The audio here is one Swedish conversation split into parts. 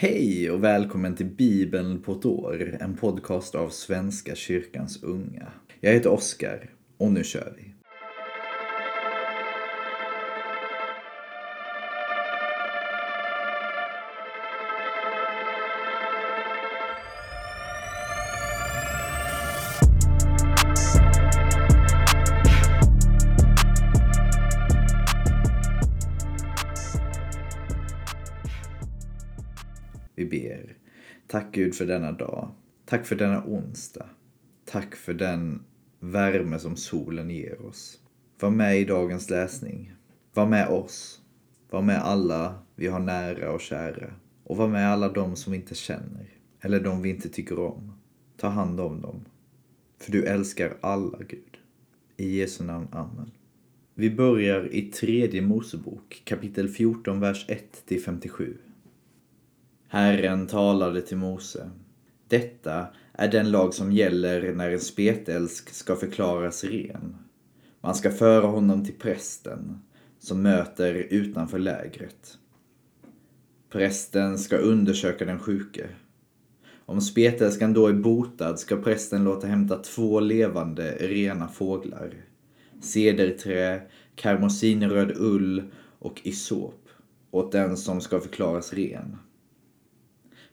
Hej och välkommen till Bibeln på ett år, en podcast av Svenska kyrkans unga. Jag heter Oskar och nu kör vi. Tack Gud för denna dag. Tack för denna onsdag. Tack för den värme som solen ger oss. Var med i dagens läsning. Var med oss. Var med alla vi har nära och kära. Och var med alla de som vi inte känner. Eller de vi inte tycker om. Ta hand om dem. För du älskar alla, Gud. I Jesu namn. Amen. Vi börjar i tredje Mosebok, kapitel 14, vers 1-57. Herren talade till Mose. Detta är den lag som gäller när en spetälsk ska förklaras ren. Man ska föra honom till prästen som möter utanför lägret. Prästen ska undersöka den sjuke. Om spetälskan då är botad ska prästen låta hämta två levande rena fåglar. Cederträ, karmosinröd ull och isop åt den som ska förklaras ren.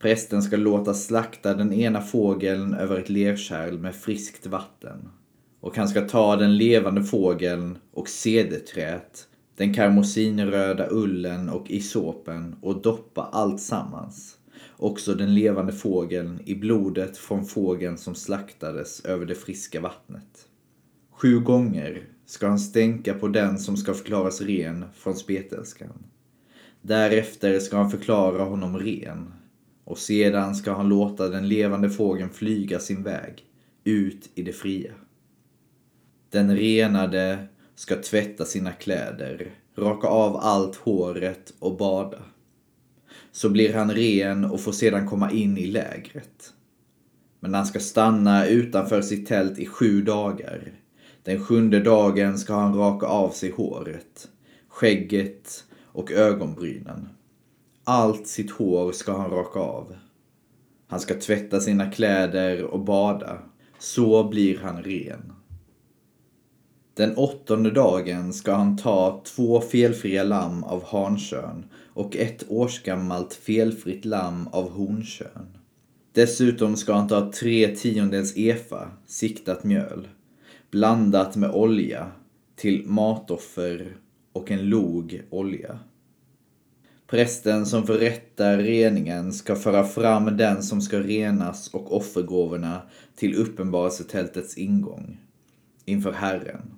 Prästen ska låta slakta den ena fågeln över ett lerkärl med friskt vatten. Och han ska ta den levande fågeln och cederträet, den karmosinröda ullen och isopen och doppa allt sammans. Också den levande fågeln i blodet från fågeln som slaktades över det friska vattnet. Sju gånger ska han stänka på den som ska förklaras ren från spetälskan. Därefter ska han förklara honom ren och sedan ska han låta den levande fågeln flyga sin väg ut i det fria. Den renade ska tvätta sina kläder, raka av allt håret och bada. Så blir han ren och får sedan komma in i lägret. Men han ska stanna utanför sitt tält i sju dagar. Den sjunde dagen ska han raka av sig håret, skägget och ögonbrynen. Allt sitt hår ska han raka av. Han ska tvätta sina kläder och bada. Så blir han ren. Den åttonde dagen ska han ta två felfria lamm av hankön och ett årsgammalt felfritt lamm av honkön. Dessutom ska han ta tre tiondels efa siktat mjöl, blandat med olja, till matoffer och en log olja. Prästen som förrättar reningen ska föra fram den som ska renas och offergåvorna till uppenbarelsetältets ingång inför Herren.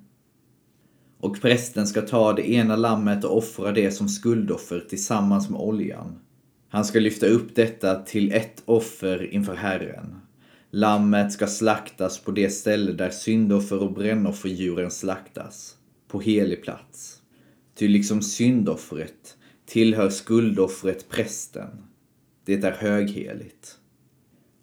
Och prästen ska ta det ena lammet och offra det som skuldoffer tillsammans med oljan. Han ska lyfta upp detta till ett offer inför Herren. Lammet ska slaktas på det ställe där syndoffer och brännofferdjuren slaktas, på helig plats. Ty liksom syndoffret tillhör skuldoffret prästen. Det är högheligt.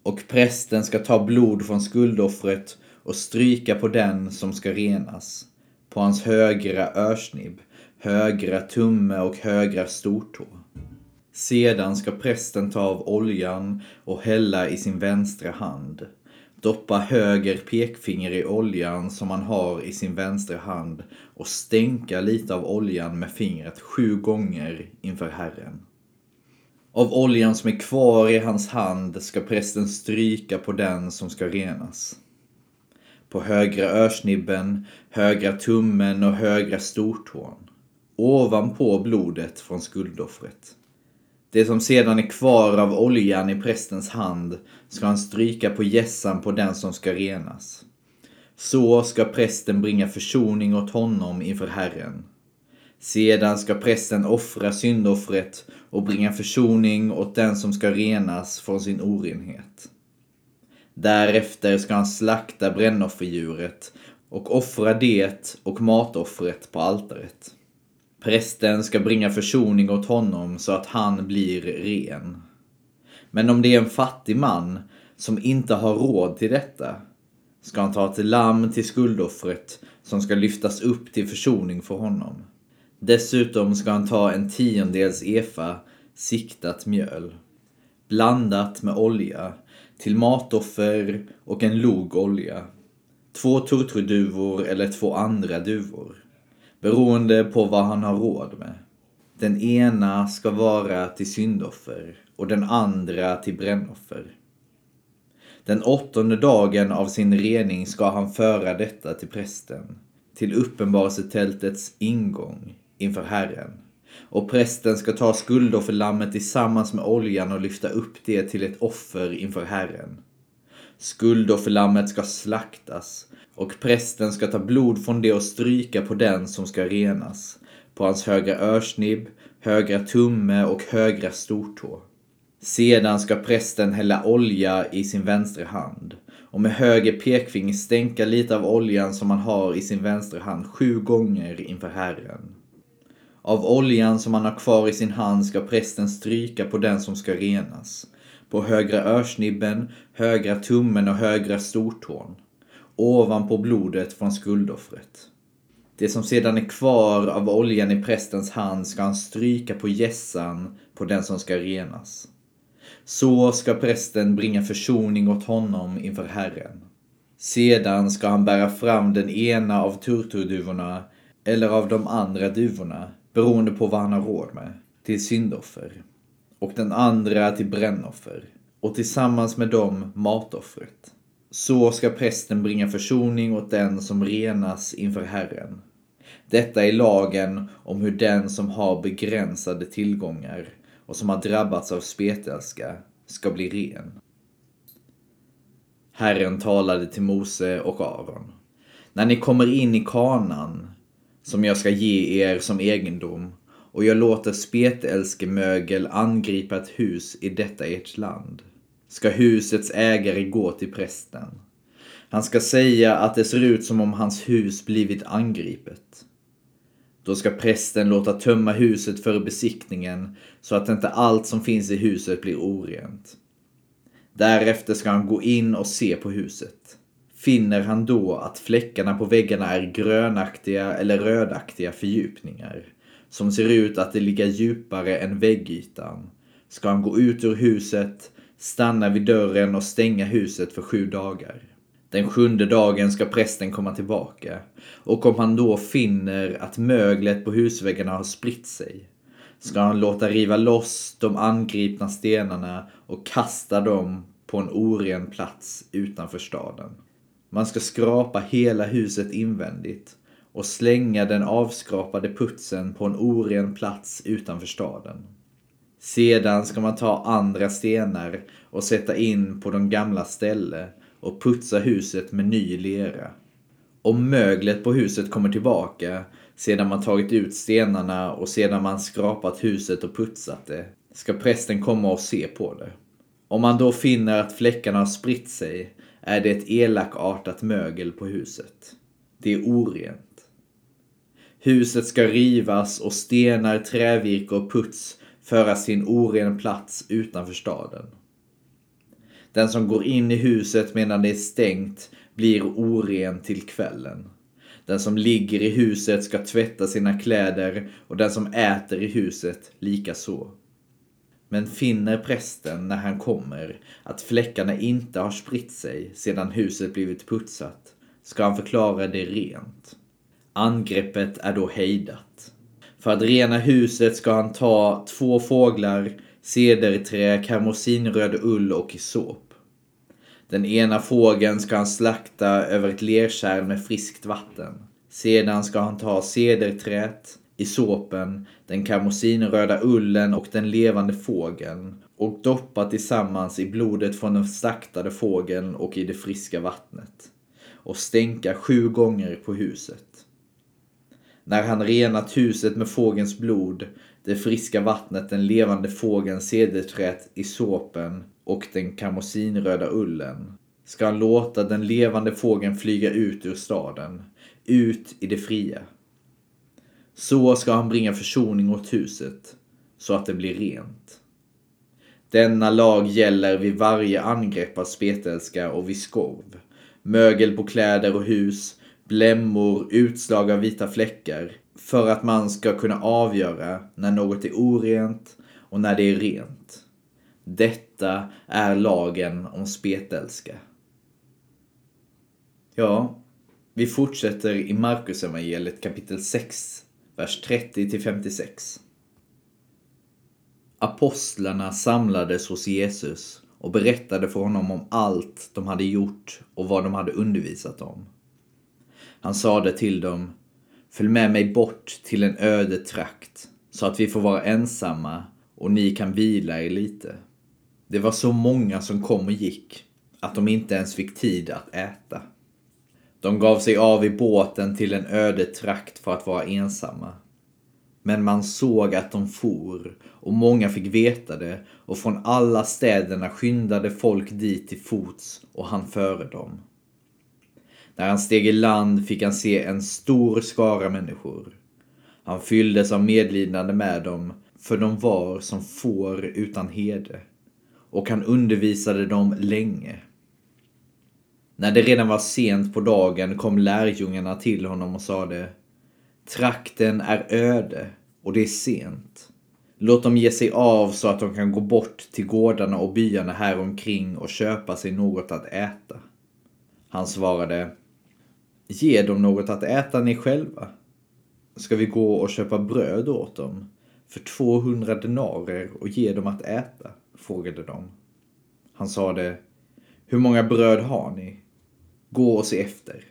Och prästen ska ta blod från skuldoffret och stryka på den som ska renas, på hans högra örsnibb, högra tumme och högra stortå. Sedan ska prästen ta av oljan och hälla i sin vänstra hand Doppa höger pekfinger i oljan som han har i sin vänstra hand och stänka lite av oljan med fingret sju gånger inför Herren. Av oljan som är kvar i hans hand ska prästen stryka på den som ska renas. På högra örsnibben, högra tummen och högra stortån. Ovanpå blodet från skuldoffret. Det som sedan är kvar av oljan i prästens hand ska han stryka på gässan på den som ska renas. Så ska prästen bringa försoning åt honom inför Herren. Sedan ska prästen offra syndoffret och bringa försoning åt den som ska renas från sin orenhet. Därefter ska han slakta brännofferdjuret och offra det och matoffret på altaret. Prästen ska bringa försoning åt honom så att han blir ren. Men om det är en fattig man som inte har råd till detta ska han ta ett lamm till skuldoffret som ska lyftas upp till försoning för honom. Dessutom ska han ta en tiondels efa siktat mjöl. blandat med olja, till matoffer och en log olja. Två turturduvor eller två andra duvor, beroende på vad han har råd med. Den ena ska vara till syndoffer och den andra till brännoffer. Den åttonde dagen av sin rening ska han föra detta till prästen, till uppenbarelsetältets ingång inför Herren. Och prästen ska ta skuldofferlammet tillsammans med oljan och lyfta upp det till ett offer inför Herren. Skuldofferlammet ska slaktas och prästen ska ta blod från det och stryka på den som ska renas, på hans högra örsnibb, högra tumme och högra stortå. Sedan ska prästen hälla olja i sin vänstra hand och med höger pekfinger stänka lite av oljan som han har i sin vänstra hand sju gånger inför Herren. Av oljan som han har kvar i sin hand ska prästen stryka på den som ska renas, på högra örsnibben, högra tummen och högra stortån, ovanpå blodet från skuldoffret. Det som sedan är kvar av oljan i prästens hand ska han stryka på gässan på den som ska renas. Så ska prästen bringa försoning åt honom inför Herren. Sedan ska han bära fram den ena av turturduvorna eller av de andra duvorna, beroende på vad han har råd med, till syndoffer. Och den andra till brännoffer. Och tillsammans med dem matoffret. Så ska prästen bringa försoning åt den som renas inför Herren. Detta är lagen om hur den som har begränsade tillgångar och som har drabbats av spetälska ska bli ren. Herren talade till Mose och Aron. När ni kommer in i kanan som jag ska ge er som egendom och jag låter spetälskemögel angripa ett hus i detta ert land ska husets ägare gå till prästen. Han ska säga att det ser ut som om hans hus blivit angripet. Då ska prästen låta tömma huset för besiktningen så att inte allt som finns i huset blir orent. Därefter ska han gå in och se på huset. Finner han då att fläckarna på väggarna är grönaktiga eller rödaktiga fördjupningar som ser ut att det ligga djupare än väggytan ska han gå ut ur huset, stanna vid dörren och stänga huset för sju dagar. Den sjunde dagen ska prästen komma tillbaka och om han då finner att möglet på husväggarna har spritt sig ska han låta riva loss de angripna stenarna och kasta dem på en oren plats utanför staden. Man ska skrapa hela huset invändigt och slänga den avskrapade putsen på en oren plats utanför staden. Sedan ska man ta andra stenar och sätta in på de gamla ställe och putsa huset med ny lera. Om möglet på huset kommer tillbaka sedan man tagit ut stenarna och sedan man skrapat huset och putsat det ska prästen komma och se på det. Om man då finner att fläckarna har spritt sig är det ett elakartat mögel på huset. Det är orent. Huset ska rivas och stenar, trävirke och puts föras till en oren plats utanför staden. Den som går in i huset medan det är stängt blir oren till kvällen. Den som ligger i huset ska tvätta sina kläder och den som äter i huset lika så. Men finner prästen när han kommer att fläckarna inte har spritt sig sedan huset blivit putsat ska han förklara det rent. Angreppet är då hejdat. För att rena huset ska han ta två fåglar, cederträ, karmosinröd ull och isop. Den ena fågeln ska han slakta över ett lerkärl med friskt vatten. Sedan ska han ta cederträt, isopen, den karmosinröda ullen och den levande fågeln och doppa tillsammans i blodet från den slaktade fågeln och i det friska vattnet och stänka sju gånger på huset. När han renat huset med fågelns blod, det friska vattnet, den levande fågeln, cederträet i såpen och den karmosinröda ullen, ska han låta den levande fågeln flyga ut ur staden, ut i det fria. Så ska han bringa försoning åt huset, så att det blir rent. Denna lag gäller vid varje angrepp av spetälska och vid skorv, mögel på kläder och hus, blämmor, utslag av vita fläckar, för att man ska kunna avgöra när något är orent och när det är rent. Detta är lagen om spetälska. Ja, vi fortsätter i Markus evangeliet kapitel 6, vers 30 56. Apostlarna samlades hos Jesus och berättade för honom om allt de hade gjort och vad de hade undervisat om. Han sade till dem, följ med mig bort till en öde trakt så att vi får vara ensamma och ni kan vila er lite. Det var så många som kom och gick att de inte ens fick tid att äta. De gav sig av i båten till en öde trakt för att vara ensamma. Men man såg att de for och många fick veta det och från alla städerna skyndade folk dit till fots och han före dem. När han steg i land fick han se en stor skara människor. Han fylldes av medlidande med dem, för de var som får utan hede. Och han undervisade dem länge. När det redan var sent på dagen kom lärjungarna till honom och sade Trakten är öde och det är sent. Låt dem ge sig av så att de kan gå bort till gårdarna och byarna här omkring och köpa sig något att äta. Han svarade Ge dem något att äta ni själva. Ska vi gå och köpa bröd åt dem för 200 denarer och ge dem att äta? frågade de. Han sade Hur många bröd har ni? Gå och se efter.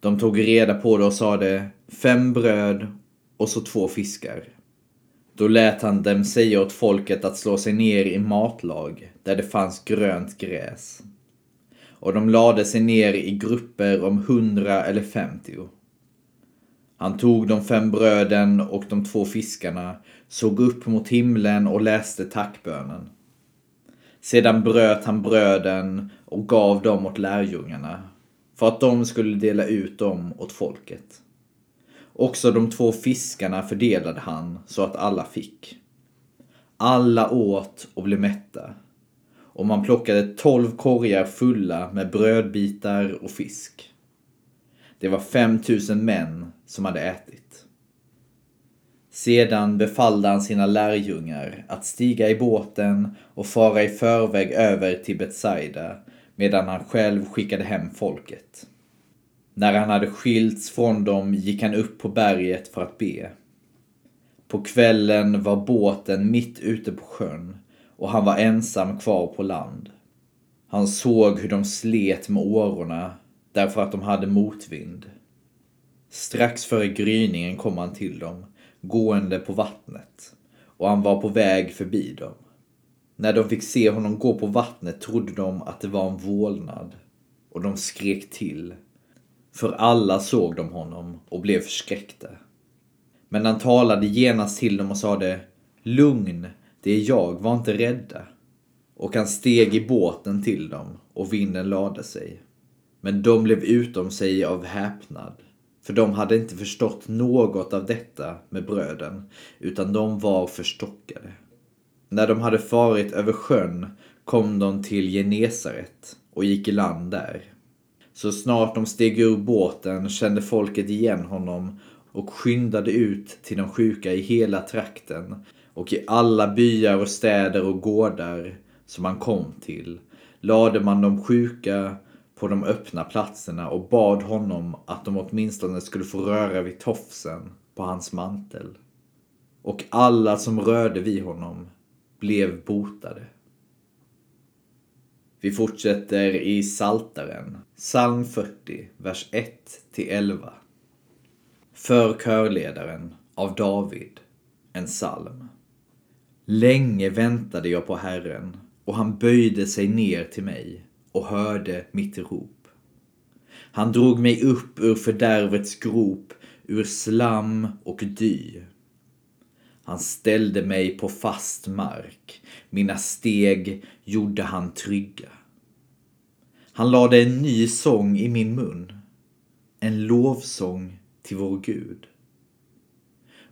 De tog reda på det och sade fem bröd och så två fiskar. Då lät han dem säga åt folket att slå sig ner i matlag där det fanns grönt gräs. Och de lade sig ner i grupper om hundra eller femtio. Han tog de fem bröden och de två fiskarna, såg upp mot himlen och läste tackbönen. Sedan bröt han bröden och gav dem åt lärjungarna för att de skulle dela ut dem åt folket. Också de två fiskarna fördelade han så att alla fick. Alla åt och blev mätta. Och man plockade tolv korgar fulla med brödbitar och fisk. Det var fem tusen män som hade ätit. Sedan befallde han sina lärjungar att stiga i båten och fara i förväg över till Betsaida medan han själv skickade hem folket. När han hade skilts från dem gick han upp på berget för att be. På kvällen var båten mitt ute på sjön och han var ensam kvar på land. Han såg hur de slet med årorna därför att de hade motvind. Strax före gryningen kom han till dem, gående på vattnet, och han var på väg förbi dem. När de fick se honom gå på vattnet trodde de att det var en vålnad, och de skrek till. För alla såg de honom och blev förskräckta. Men han talade genast till dem och sade Lugn, det är jag, var inte rädda. Och han steg i båten till dem och vinden lade sig. Men de blev utom sig av häpnad. För de hade inte förstått något av detta med bröden, utan de var förstockade. När de hade farit över sjön kom de till Genesaret och gick i land där. Så snart de steg ur båten kände folket igen honom och skyndade ut till de sjuka i hela trakten och i alla byar och städer och gårdar som man kom till lade man de sjuka på de öppna platserna och bad honom att de åtminstone skulle få röra vid tofsen på hans mantel. Och alla som rörde vid honom blev botade. Vi fortsätter i Saltaren, psalm 40, vers 1-11. För körledaren av David, en psalm. Länge väntade jag på Herren och han böjde sig ner till mig och hörde mitt rop. Han drog mig upp ur fördärvets grop, ur slam och dy. Han ställde mig på fast mark, mina steg gjorde han trygga. Han lade en ny sång i min mun, en lovsång till vår Gud.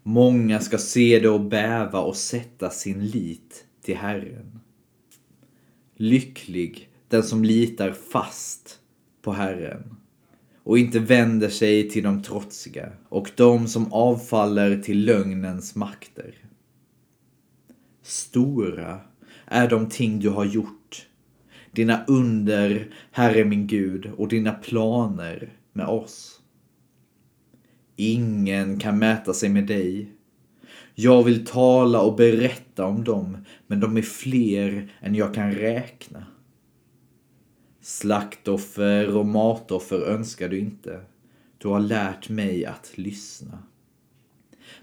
Många ska se det och bäva och sätta sin lit till Herren. Lycklig den som litar fast på Herren och inte vänder sig till de trotsiga och de som avfaller till lögnens makter. Stora är de ting du har gjort. Dina under, Herre min Gud, och dina planer med oss. Ingen kan mäta sig med dig. Jag vill tala och berätta om dem, men de är fler än jag kan räkna. Slaktoffer och matoffer önskar du inte. Du har lärt mig att lyssna.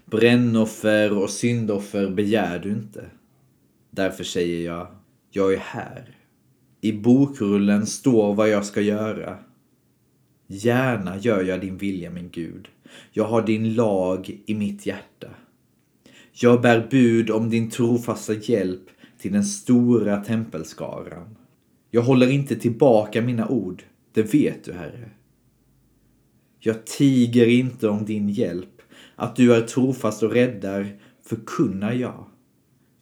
Brännoffer och syndoffer begär du inte. Därför säger jag, jag är här. I bokrullen står vad jag ska göra. Gärna gör jag din vilja, min Gud. Jag har din lag i mitt hjärta. Jag bär bud om din trofasta hjälp till den stora tempelskaran. Jag håller inte tillbaka mina ord, det vet du, Herre. Jag tiger inte om din hjälp. Att du är trofast och räddar förkunnar jag.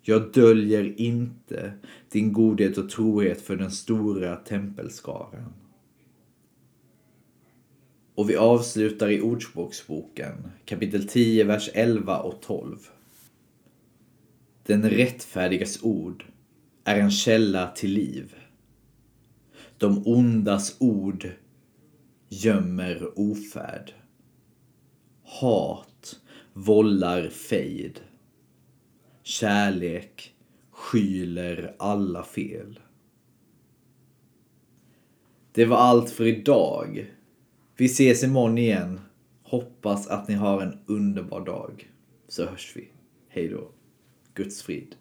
Jag döljer inte din godhet och trohet för den stora tempelskaran. Och vi avslutar i Ordspråksboken, kapitel 10, vers 11 och 12. Den rättfärdigas ord är en källa till liv. De ondas ord gömmer ofärd. Hat vållar fejd. Kärlek skyler alla fel. Det var allt för idag. Vi ses imorgon igen. Hoppas att ni har en underbar dag. Så hörs vi. Hej då. Guds frid.